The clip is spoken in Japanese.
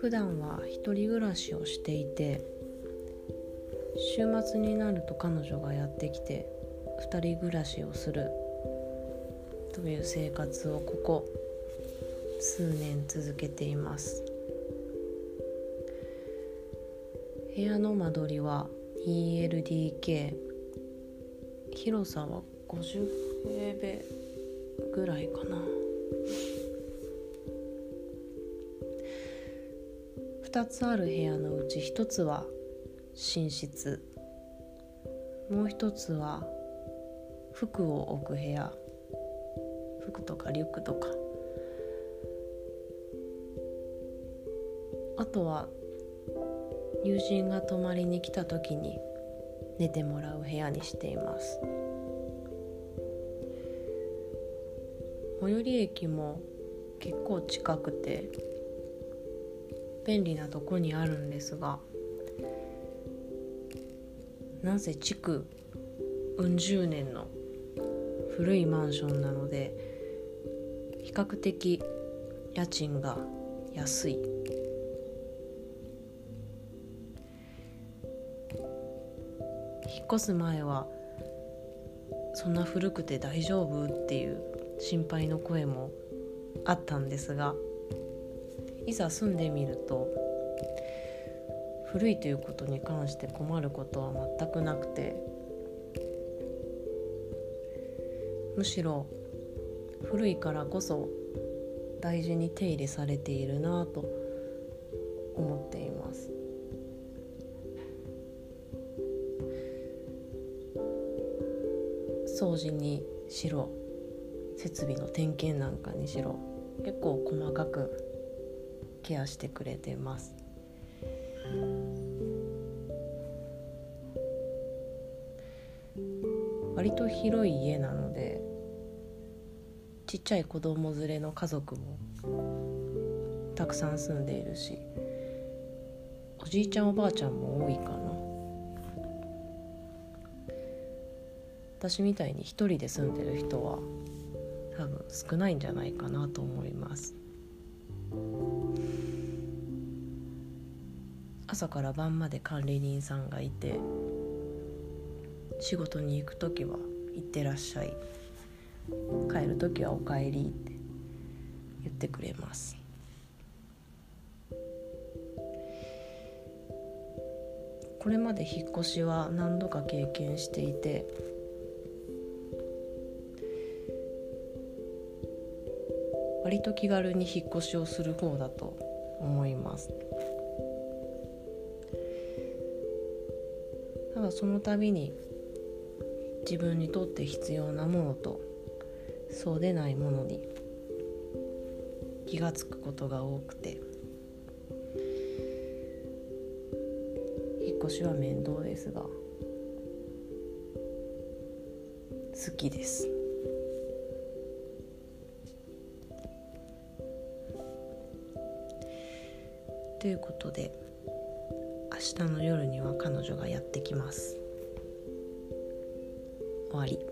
普段は一人暮らしをしていて週末になると彼女がやってきて2人暮らしをするという生活をここ数年続けています。部屋の間取りは ELDK 広さは50平米ぐらいかな。2つある部屋のうち1つは寝室。もう1つは服を置く部屋。服とかリュックとか。あとは友人が泊まりに来た時に寝てもらう部屋にしています。最寄り駅も結構近くて便利なとこにあるんですがなぜ築うん十年の古いマンションなので比較的家賃が安い。引っ越す前はそんな古くて大丈夫っていう心配の声もあったんですがいざ住んでみると古いということに関して困ることは全くなくてむしろ古いからこそ大事に手入れされているなと思っています。掃除にしろ設備の点検なんかにしろ結構細かくケアしてくれてます。割と広い家なのでちっちゃい子供連れの家族もたくさん住んでいるしおじいちゃんおばあちゃんも多いかな。私みたいに一人で住んでる人は多分少ないんじゃないかなと思います。朝から晩まで管理人さんがいて仕事に行く時は「行ってらっしゃい」帰る時は「おかえり」って言ってくれます。これまで引っ越しは何度か経験していて割と気軽に引っ越しをする方だと思います。ただその度に自分にとって必要なものとそうでないものに気が付くことが多くて引っ越しは面倒ですが好きです。ということで明日の夜には彼女がやってきます。終わり。